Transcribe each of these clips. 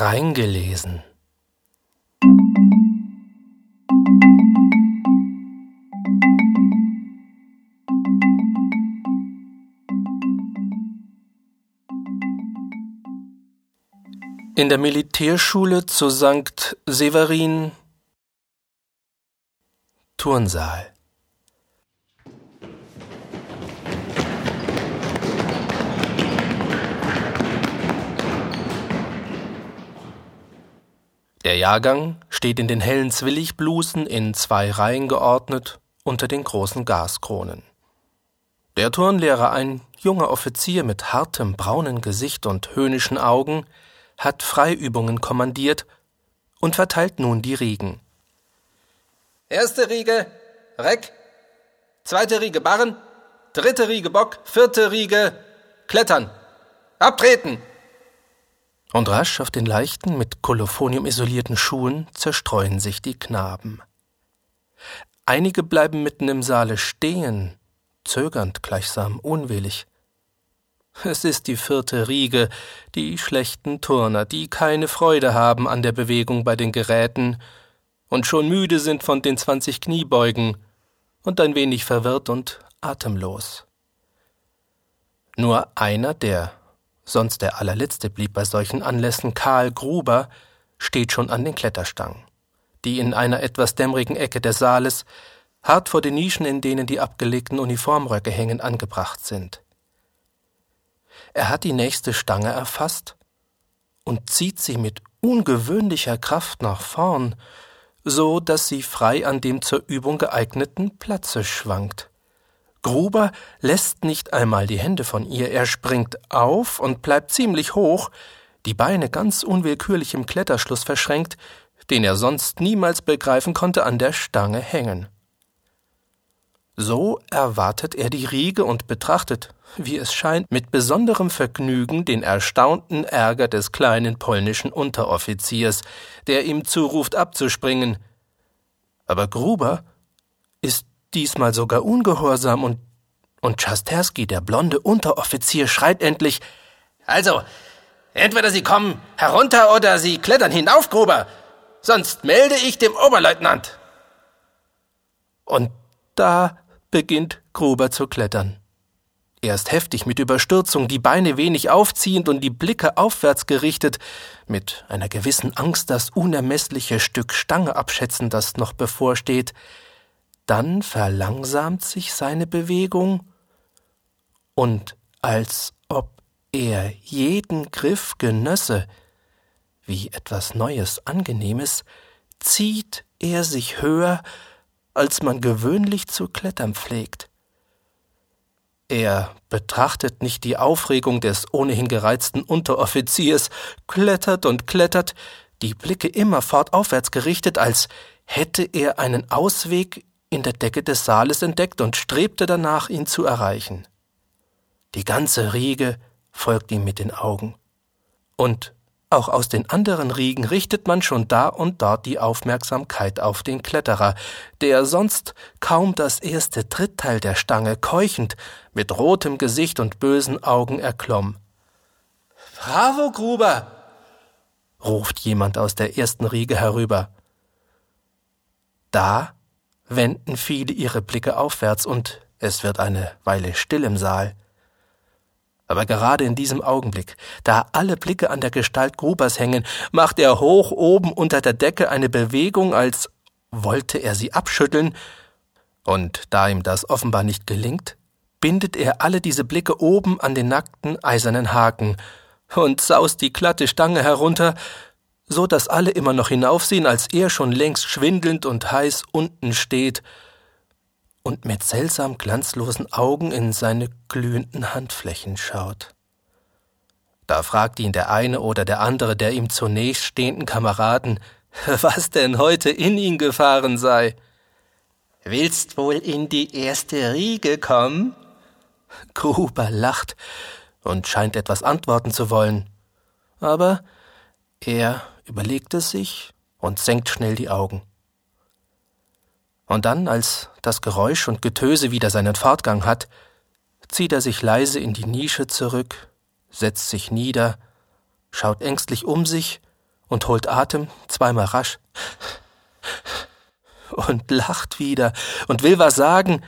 reingelesen. In der Militärschule zu St. Severin Turnsaal. Der Jahrgang steht in den hellen Zwilligblusen in zwei Reihen geordnet unter den großen Gaskronen. Der Turnlehrer, ein junger Offizier mit hartem braunen Gesicht und höhnischen Augen, hat Freiübungen kommandiert und verteilt nun die Riegen. Erste Riege Reck, zweite Riege Barren, dritte Riege Bock, vierte Riege Klettern. Abtreten! Und rasch auf den leichten, mit Kolophonium isolierten Schuhen zerstreuen sich die Knaben. Einige bleiben mitten im Saale stehen, zögernd, gleichsam unwillig. Es ist die vierte Riege, die schlechten Turner, die keine Freude haben an der Bewegung bei den Geräten und schon müde sind von den zwanzig Kniebeugen und ein wenig verwirrt und atemlos. Nur einer, der sonst der allerletzte blieb bei solchen Anlässen, Karl Gruber, steht schon an den Kletterstangen, die in einer etwas dämmerigen Ecke des Saales, hart vor den Nischen, in denen die abgelegten Uniformröcke hängen, angebracht sind. Er hat die nächste Stange erfasst und zieht sie mit ungewöhnlicher Kraft nach vorn, so dass sie frei an dem zur Übung geeigneten Platze schwankt. Gruber lässt nicht einmal die Hände von ihr, er springt auf und bleibt ziemlich hoch, die Beine ganz unwillkürlich im Kletterschluss verschränkt, den er sonst niemals begreifen konnte, an der Stange hängen. So erwartet er die Riege und betrachtet, wie es scheint, mit besonderem Vergnügen den erstaunten Ärger des kleinen polnischen Unteroffiziers, der ihm zuruft abzuspringen. Aber Gruber diesmal sogar ungehorsam und und Chasterski, der blonde Unteroffizier, schreit endlich Also, entweder Sie kommen herunter oder Sie klettern hinauf, Gruber, sonst melde ich dem Oberleutnant. Und da beginnt Gruber zu klettern. Erst heftig mit Überstürzung, die Beine wenig aufziehend und die Blicke aufwärts gerichtet, mit einer gewissen Angst das unermessliche Stück Stange abschätzen, das noch bevorsteht, dann verlangsamt sich seine Bewegung, und als ob er jeden Griff genösse, wie etwas Neues, Angenehmes, zieht er sich höher als man gewöhnlich zu klettern pflegt. Er betrachtet nicht die Aufregung des ohnehin gereizten Unteroffiziers, klettert und klettert, die Blicke immerfort aufwärts gerichtet, als hätte er einen Ausweg in der Decke des Saales entdeckt und strebte danach, ihn zu erreichen. Die ganze Riege folgt ihm mit den Augen. Und auch aus den anderen Riegen richtet man schon da und dort die Aufmerksamkeit auf den Kletterer, der sonst kaum das erste Drittteil der Stange keuchend, mit rotem Gesicht und bösen Augen erklomm. Bravo, Gruber! ruft jemand aus der ersten Riege herüber. Da wenden viele ihre Blicke aufwärts und es wird eine Weile still im Saal. Aber gerade in diesem Augenblick, da alle Blicke an der Gestalt Grubers hängen, macht er hoch oben unter der Decke eine Bewegung, als wollte er sie abschütteln, und da ihm das offenbar nicht gelingt, bindet er alle diese Blicke oben an den nackten eisernen Haken und saust die glatte Stange herunter, so dass alle immer noch hinaufsehen, als er schon längst schwindelnd und heiß unten steht und mit seltsam glanzlosen Augen in seine glühenden Handflächen schaut. Da fragt ihn der eine oder der andere der ihm zunächst stehenden Kameraden, was denn heute in ihn gefahren sei. Willst wohl in die erste Riege kommen? Gruber lacht und scheint etwas antworten zu wollen. Aber er überlegt es sich und senkt schnell die Augen. Und dann, als das Geräusch und Getöse wieder seinen Fortgang hat, zieht er sich leise in die Nische zurück, setzt sich nieder, schaut ängstlich um sich und holt Atem zweimal rasch und lacht wieder und will was sagen,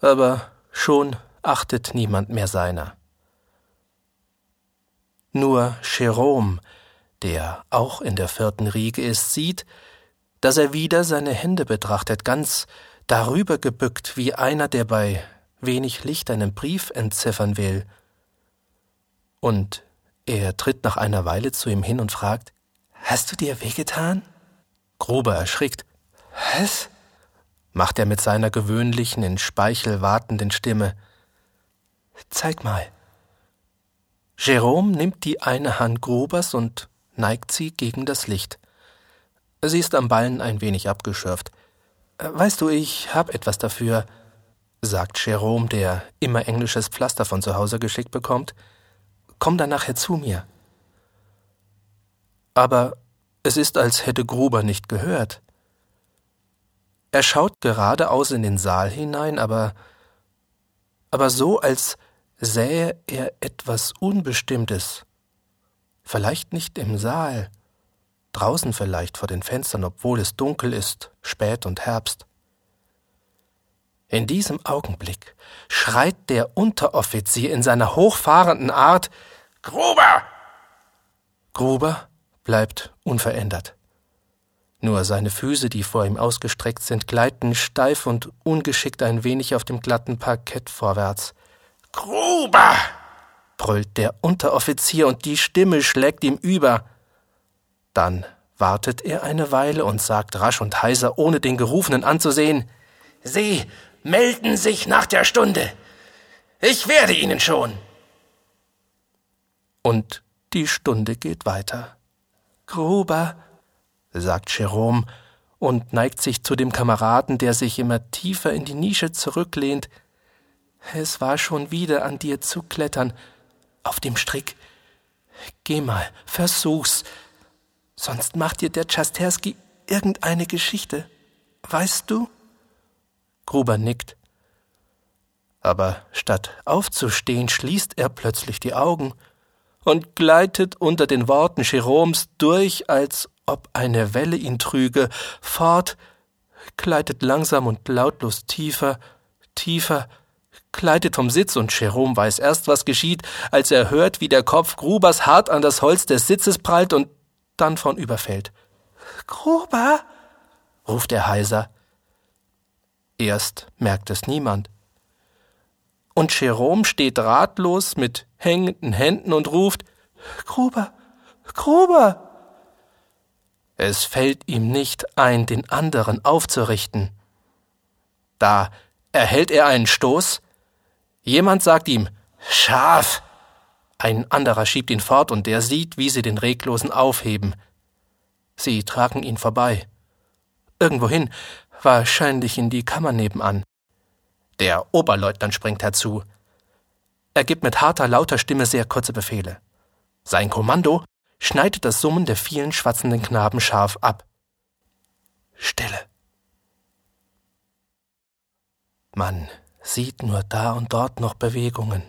aber schon achtet niemand mehr seiner. Nur Jerome, der auch in der vierten Riege ist, sieht, dass er wieder seine Hände betrachtet, ganz darüber gebückt, wie einer, der bei wenig Licht einen Brief entziffern will. Und er tritt nach einer Weile zu ihm hin und fragt, Hast du dir wehgetan? Gruber erschrickt. Was? macht er mit seiner gewöhnlichen, in Speichel wartenden Stimme. Zeig mal. Jerome nimmt die eine Hand Grubers und neigt sie gegen das Licht. Sie ist am Ballen ein wenig abgeschürft. Weißt du, ich hab etwas dafür, sagt Jerome, der immer englisches Pflaster von zu Hause geschickt bekommt. Komm dann nachher zu mir. Aber es ist, als hätte Gruber nicht gehört. Er schaut geradeaus in den Saal hinein, aber aber so, als sähe er etwas Unbestimmtes. Vielleicht nicht im Saal, draußen vielleicht vor den Fenstern, obwohl es dunkel ist, spät und Herbst. In diesem Augenblick schreit der Unteroffizier in seiner hochfahrenden Art Gruber. Gruber bleibt unverändert. Nur seine Füße, die vor ihm ausgestreckt sind, gleiten steif und ungeschickt ein wenig auf dem glatten Parkett vorwärts. Gruber! Brüllt der Unteroffizier und die Stimme schlägt ihm über. Dann wartet er eine Weile und sagt rasch und heiser, ohne den Gerufenen anzusehen, Sie melden sich nach der Stunde. Ich werde Ihnen schon. Und die Stunde geht weiter. Gruber, sagt Jerome und neigt sich zu dem Kameraden, der sich immer tiefer in die Nische zurücklehnt. Es war schon wieder an dir zu klettern, auf dem Strick. Geh mal, versuch's, sonst macht dir der Chasterski irgendeine Geschichte. Weißt du? Gruber nickt. Aber statt aufzustehen, schließt er plötzlich die Augen und gleitet unter den Worten Jeroms durch, als ob eine Welle ihn trüge, fort, gleitet langsam und lautlos tiefer, tiefer, gleitet vom Sitz und Jerome weiß erst, was geschieht, als er hört, wie der Kopf Grubers hart an das Holz des Sitzes prallt und dann von überfällt. Gruber? ruft er heiser. Erst merkt es niemand. Und Jerome steht ratlos mit hängenden Händen und ruft Gruber, Gruber. Es fällt ihm nicht ein, den anderen aufzurichten. Da erhält er einen Stoß, jemand sagt ihm Schaf. Ein anderer schiebt ihn fort und der sieht, wie sie den Reglosen aufheben. Sie tragen ihn vorbei. Irgendwohin, wahrscheinlich in die Kammer nebenan. Der Oberleutnant springt herzu. Er gibt mit harter, lauter Stimme sehr kurze Befehle. Sein Kommando schneidet das Summen der vielen schwatzenden Knaben scharf ab. Stille. Man sieht nur da und dort noch Bewegungen.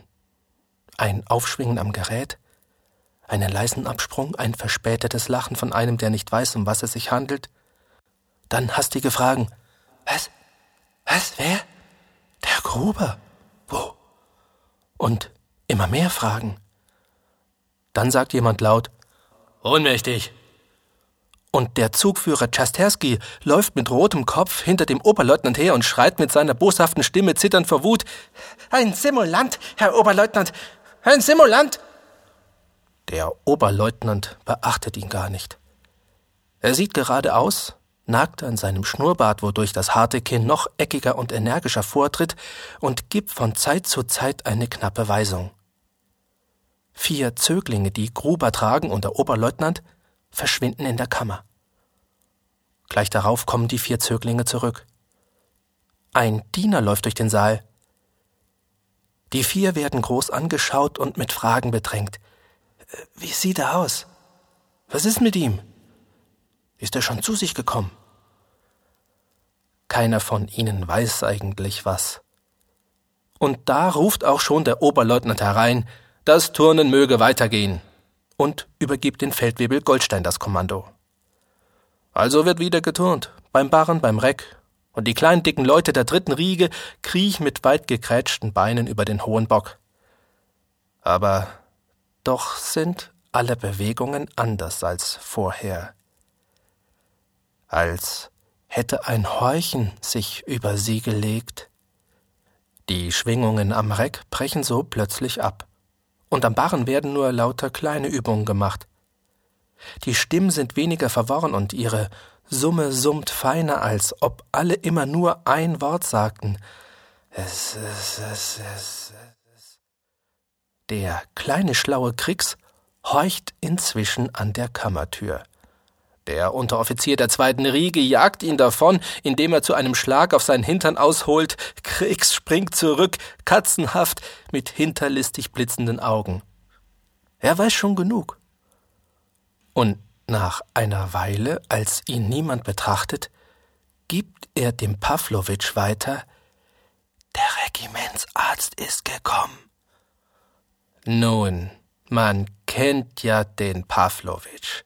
Ein Aufschwingen am Gerät, einen leisen Absprung, ein verspätetes Lachen von einem, der nicht weiß, um was es sich handelt. Dann hastige Fragen. Was? Was? Wer? Der Gruber. Wo? Und immer mehr Fragen. Dann sagt jemand laut, Ohnmächtig. Und der Zugführer Chasterski läuft mit rotem Kopf hinter dem Oberleutnant her und schreit mit seiner boshaften Stimme zitternd vor Wut. Ein Simulant, Herr Oberleutnant! Ein Simulant! Der Oberleutnant beachtet ihn gar nicht. Er sieht geradeaus, nagt an seinem Schnurrbart, wodurch das harte Kinn noch eckiger und energischer vortritt, und gibt von Zeit zu Zeit eine knappe Weisung. Vier Zöglinge, die Gruber tragen und der Oberleutnant, verschwinden in der Kammer. Gleich darauf kommen die vier Zöglinge zurück. Ein Diener läuft durch den Saal. Die vier werden groß angeschaut und mit Fragen bedrängt. Äh, wie sieht er aus? Was ist mit ihm? Ist er schon zu sich gekommen? Keiner von ihnen weiß eigentlich was. Und da ruft auch schon der Oberleutnant herein, das Turnen möge weitergehen. und übergibt den Feldwebel Goldstein das Kommando. Also wird wieder geturnt, beim Barren, beim Reck, und die kleinen dicken Leute der dritten Riege kriechen mit weit gekrätschten Beinen über den hohen Bock. Aber doch sind alle Bewegungen anders als vorher. Als hätte ein Horchen sich über sie gelegt. Die Schwingungen am Reck brechen so plötzlich ab, und am Barren werden nur lauter kleine Übungen gemacht. Die Stimmen sind weniger verworren und ihre Summe summt feiner, als ob alle immer nur ein Wort sagten. Es, es, es, es, es. Der kleine schlaue Kriegs horcht inzwischen an der Kammertür. Der Unteroffizier der zweiten Riege jagt ihn davon, indem er zu einem Schlag auf seinen Hintern ausholt. Kriegs springt zurück, katzenhaft, mit hinterlistig blitzenden Augen. Er weiß schon genug. Und nach einer Weile, als ihn niemand betrachtet, gibt er dem Pawlowitsch weiter Der Regimentsarzt ist gekommen. Nun, man kennt ja den Pawlowitsch.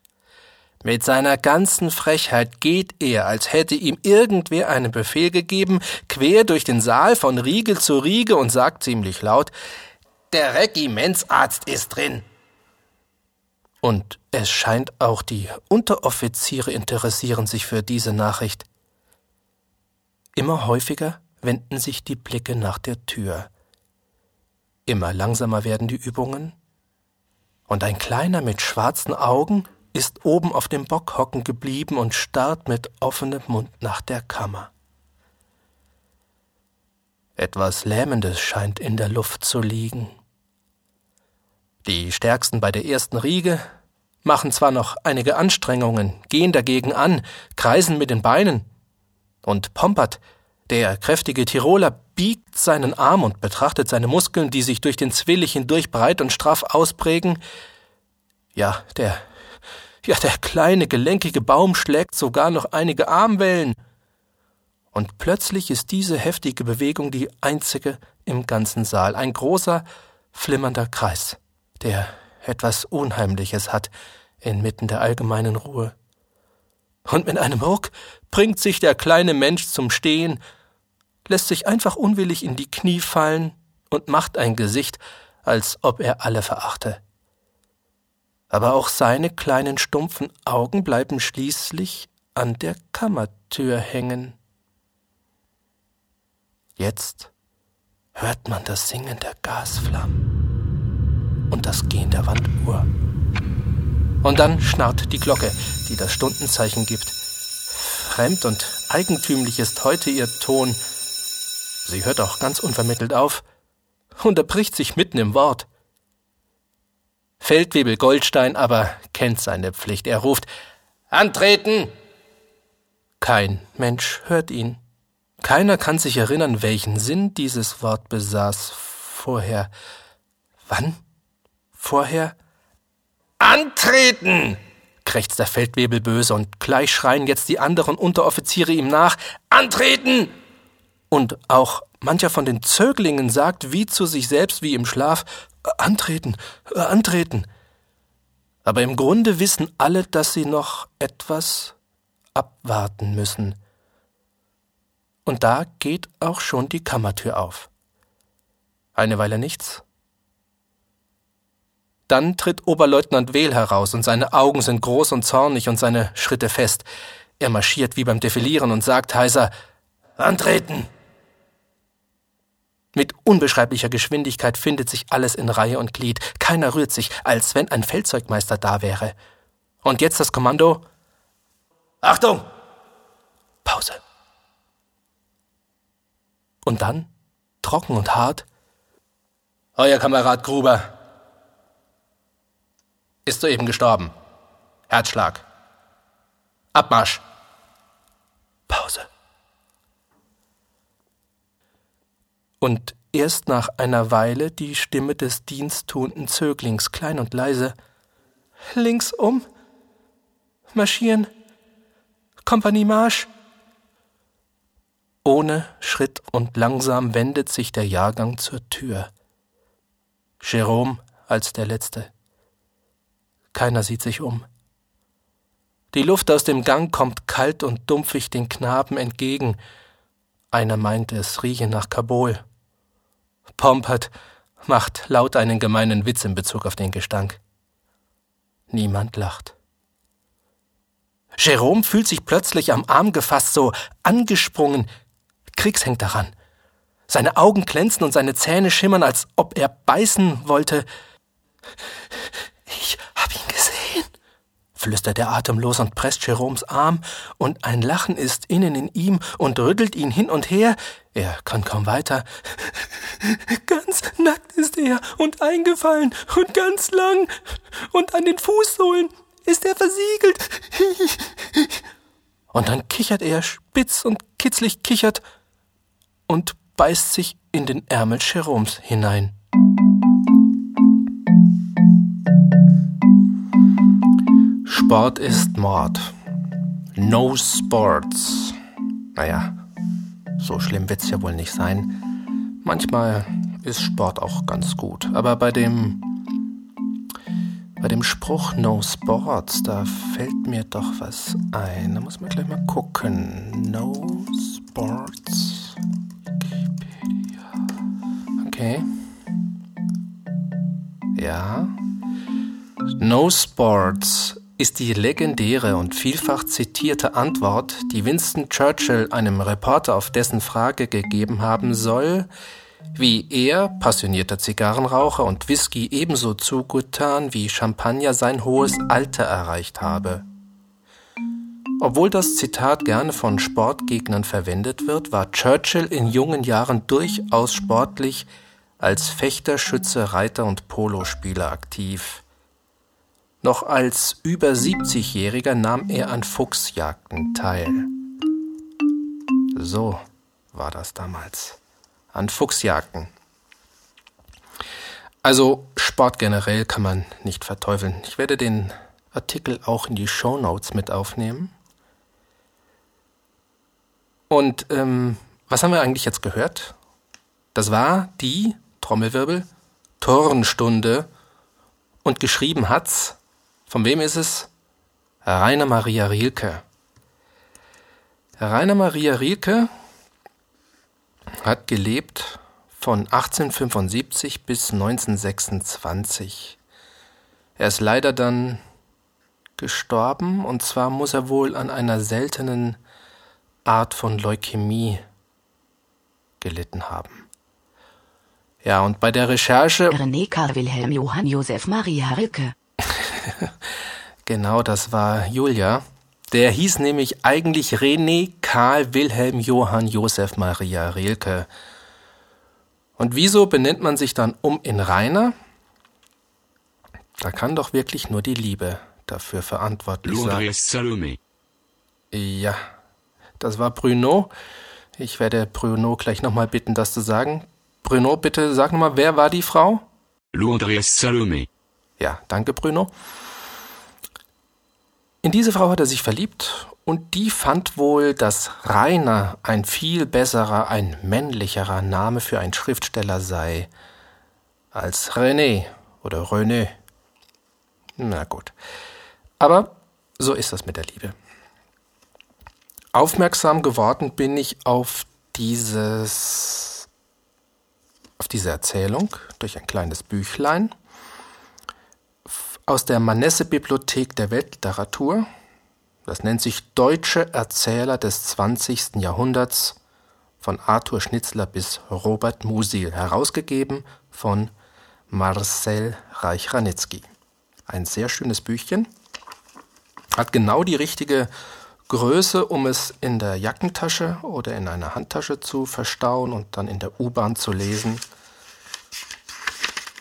Mit seiner ganzen Frechheit geht er, als hätte ihm irgendwer einen Befehl gegeben, quer durch den Saal von Riege zu Riege und sagt ziemlich laut Der Regimentsarzt ist drin. Und es scheint auch die Unteroffiziere interessieren sich für diese Nachricht. Immer häufiger wenden sich die Blicke nach der Tür. Immer langsamer werden die Übungen. Und ein Kleiner mit schwarzen Augen ist oben auf dem Bock hocken geblieben und starrt mit offenem Mund nach der Kammer. Etwas Lähmendes scheint in der Luft zu liegen. Die Stärksten bei der ersten Riege machen zwar noch einige Anstrengungen, gehen dagegen an, kreisen mit den Beinen. Und Pompert, der kräftige Tiroler, biegt seinen Arm und betrachtet seine Muskeln, die sich durch den Zwillich hindurch breit und straff ausprägen. Ja, der, ja, der kleine, gelenkige Baum schlägt sogar noch einige Armwellen. Und plötzlich ist diese heftige Bewegung die einzige im ganzen Saal, ein großer, flimmernder Kreis der etwas Unheimliches hat inmitten der allgemeinen Ruhe. Und mit einem Ruck bringt sich der kleine Mensch zum Stehen, lässt sich einfach unwillig in die Knie fallen und macht ein Gesicht, als ob er alle verachte. Aber auch seine kleinen stumpfen Augen bleiben schließlich an der Kammertür hängen. Jetzt hört man das Singen der Gasflammen und das Gehen der Wanduhr. Und dann schnarrt die Glocke, die das Stundenzeichen gibt. Fremd und eigentümlich ist heute ihr Ton. Sie hört auch ganz unvermittelt auf, unterbricht sich mitten im Wort. Feldwebel Goldstein aber kennt seine Pflicht. Er ruft Antreten. Kein Mensch hört ihn. Keiner kann sich erinnern, welchen Sinn dieses Wort besaß vorher. Wann Vorher Antreten! krächzt der Feldwebel böse und gleich schreien jetzt die anderen Unteroffiziere ihm nach Antreten! Und auch mancher von den Zöglingen sagt wie zu sich selbst wie im Schlaf Antreten, antreten. Aber im Grunde wissen alle, dass sie noch etwas abwarten müssen. Und da geht auch schon die Kammertür auf. Eine Weile nichts, dann tritt Oberleutnant Wehl heraus und seine Augen sind groß und zornig und seine Schritte fest. Er marschiert wie beim Defilieren und sagt heiser Antreten. Mit unbeschreiblicher Geschwindigkeit findet sich alles in Reihe und Glied. Keiner rührt sich, als wenn ein Feldzeugmeister da wäre. Und jetzt das Kommando. Achtung! Pause. Und dann, trocken und hart, Euer Kamerad Gruber, ist soeben gestorben. Herzschlag. Abmarsch. Pause. Und erst nach einer Weile die Stimme des diensttuenden Zöglings klein und leise. Links um. Marschieren. Kompanie Marsch. Ohne Schritt und langsam wendet sich der Jahrgang zur Tür. Jerome als der Letzte. Keiner sieht sich um. Die Luft aus dem Gang kommt kalt und dumpfig den Knaben entgegen. Einer meint, es rieche nach Kabul. Pompert macht laut einen gemeinen Witz in Bezug auf den Gestank. Niemand lacht. Jerome fühlt sich plötzlich am Arm gefasst, so angesprungen. Kriegs hängt daran. Seine Augen glänzen und seine Zähne schimmern, als ob er beißen wollte. Ich hab ihn gesehen, flüstert er atemlos und presst Jeroms Arm, und ein Lachen ist innen in ihm und rüttelt ihn hin und her. Er kann kaum weiter. Ganz nackt ist er und eingefallen und ganz lang und an den Fußsohlen ist er versiegelt. Und dann kichert er spitz und kitzlig kichert und beißt sich in den Ärmel Jeroms hinein. Sport ist Mord. No Sports. Naja, so schlimm wird's ja wohl nicht sein. Manchmal ist Sport auch ganz gut. Aber bei dem bei dem Spruch No Sports, da fällt mir doch was ein. Da muss man gleich mal gucken. No Sports. Wikipedia. Okay. Ja. No Sports ist die legendäre und vielfach zitierte Antwort, die Winston Churchill einem Reporter auf dessen Frage gegeben haben soll, wie er, passionierter Zigarrenraucher und Whisky ebenso zugetan wie Champagner sein hohes Alter erreicht habe. Obwohl das Zitat gerne von Sportgegnern verwendet wird, war Churchill in jungen Jahren durchaus sportlich als Fechter, Schütze, Reiter und Polospieler aktiv. Noch als über 70-Jähriger nahm er an Fuchsjagden teil. So war das damals an Fuchsjagden. Also Sport generell kann man nicht verteufeln. Ich werde den Artikel auch in die Show Notes mit aufnehmen. Und ähm, was haben wir eigentlich jetzt gehört? Das war die Trommelwirbel Turnstunde und geschrieben hat's. Von wem ist es? Rainer Maria Rielke. Rainer Maria Rielke hat gelebt von 1875 bis 1926. Er ist leider dann gestorben und zwar muss er wohl an einer seltenen Art von Leukämie gelitten haben. Ja, und bei der Recherche. René Karl Wilhelm Johann Josef Maria Rilke. genau, das war Julia. Der hieß nämlich eigentlich René Karl Wilhelm Johann Josef Maria Rilke. Und wieso benennt man sich dann um in Rainer? Da kann doch wirklich nur die Liebe dafür verantwortlich sein. Salome. Ja, das war Bruno. Ich werde Bruno gleich nochmal bitten, das zu sagen. Bruno, bitte sag nochmal, wer war die Frau? Lourdes Salome. Ja, danke, Bruno. In diese Frau hat er sich verliebt und die fand wohl, dass Rainer ein viel besserer, ein männlicherer Name für einen Schriftsteller sei als René oder René. Na gut. Aber so ist das mit der Liebe. Aufmerksam geworden bin ich auf dieses auf diese Erzählung durch ein kleines Büchlein aus der Manesse-Bibliothek der Weltliteratur. Das nennt sich Deutsche Erzähler des 20. Jahrhunderts von Arthur Schnitzler bis Robert Musil, herausgegeben von Marcel Reich-Ranitzky. Ein sehr schönes Büchchen. Hat genau die richtige Größe, um es in der Jackentasche oder in einer Handtasche zu verstauen und dann in der U-Bahn zu lesen.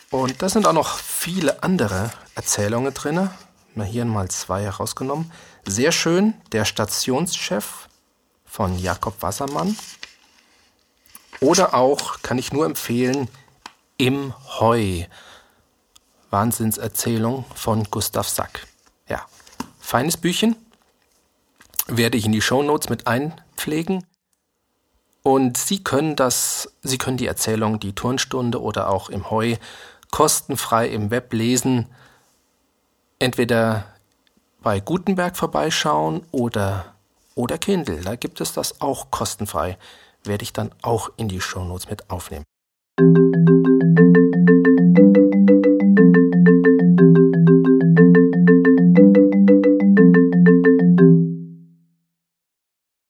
Und da sind auch noch viele andere Erzählungen drin. Mal hier mal zwei herausgenommen. Sehr schön, der Stationschef von Jakob Wassermann. Oder auch, kann ich nur empfehlen, Im Heu. Wahnsinnserzählung von Gustav Sack. Ja, feines Büchchen. Werde ich in die Shownotes mit einpflegen. Und Sie können das, Sie können die Erzählung, die Turnstunde oder auch im Heu kostenfrei im Web lesen. Entweder bei Gutenberg vorbeischauen oder, oder Kindle. Da gibt es das auch kostenfrei. Werde ich dann auch in die Shownotes mit aufnehmen.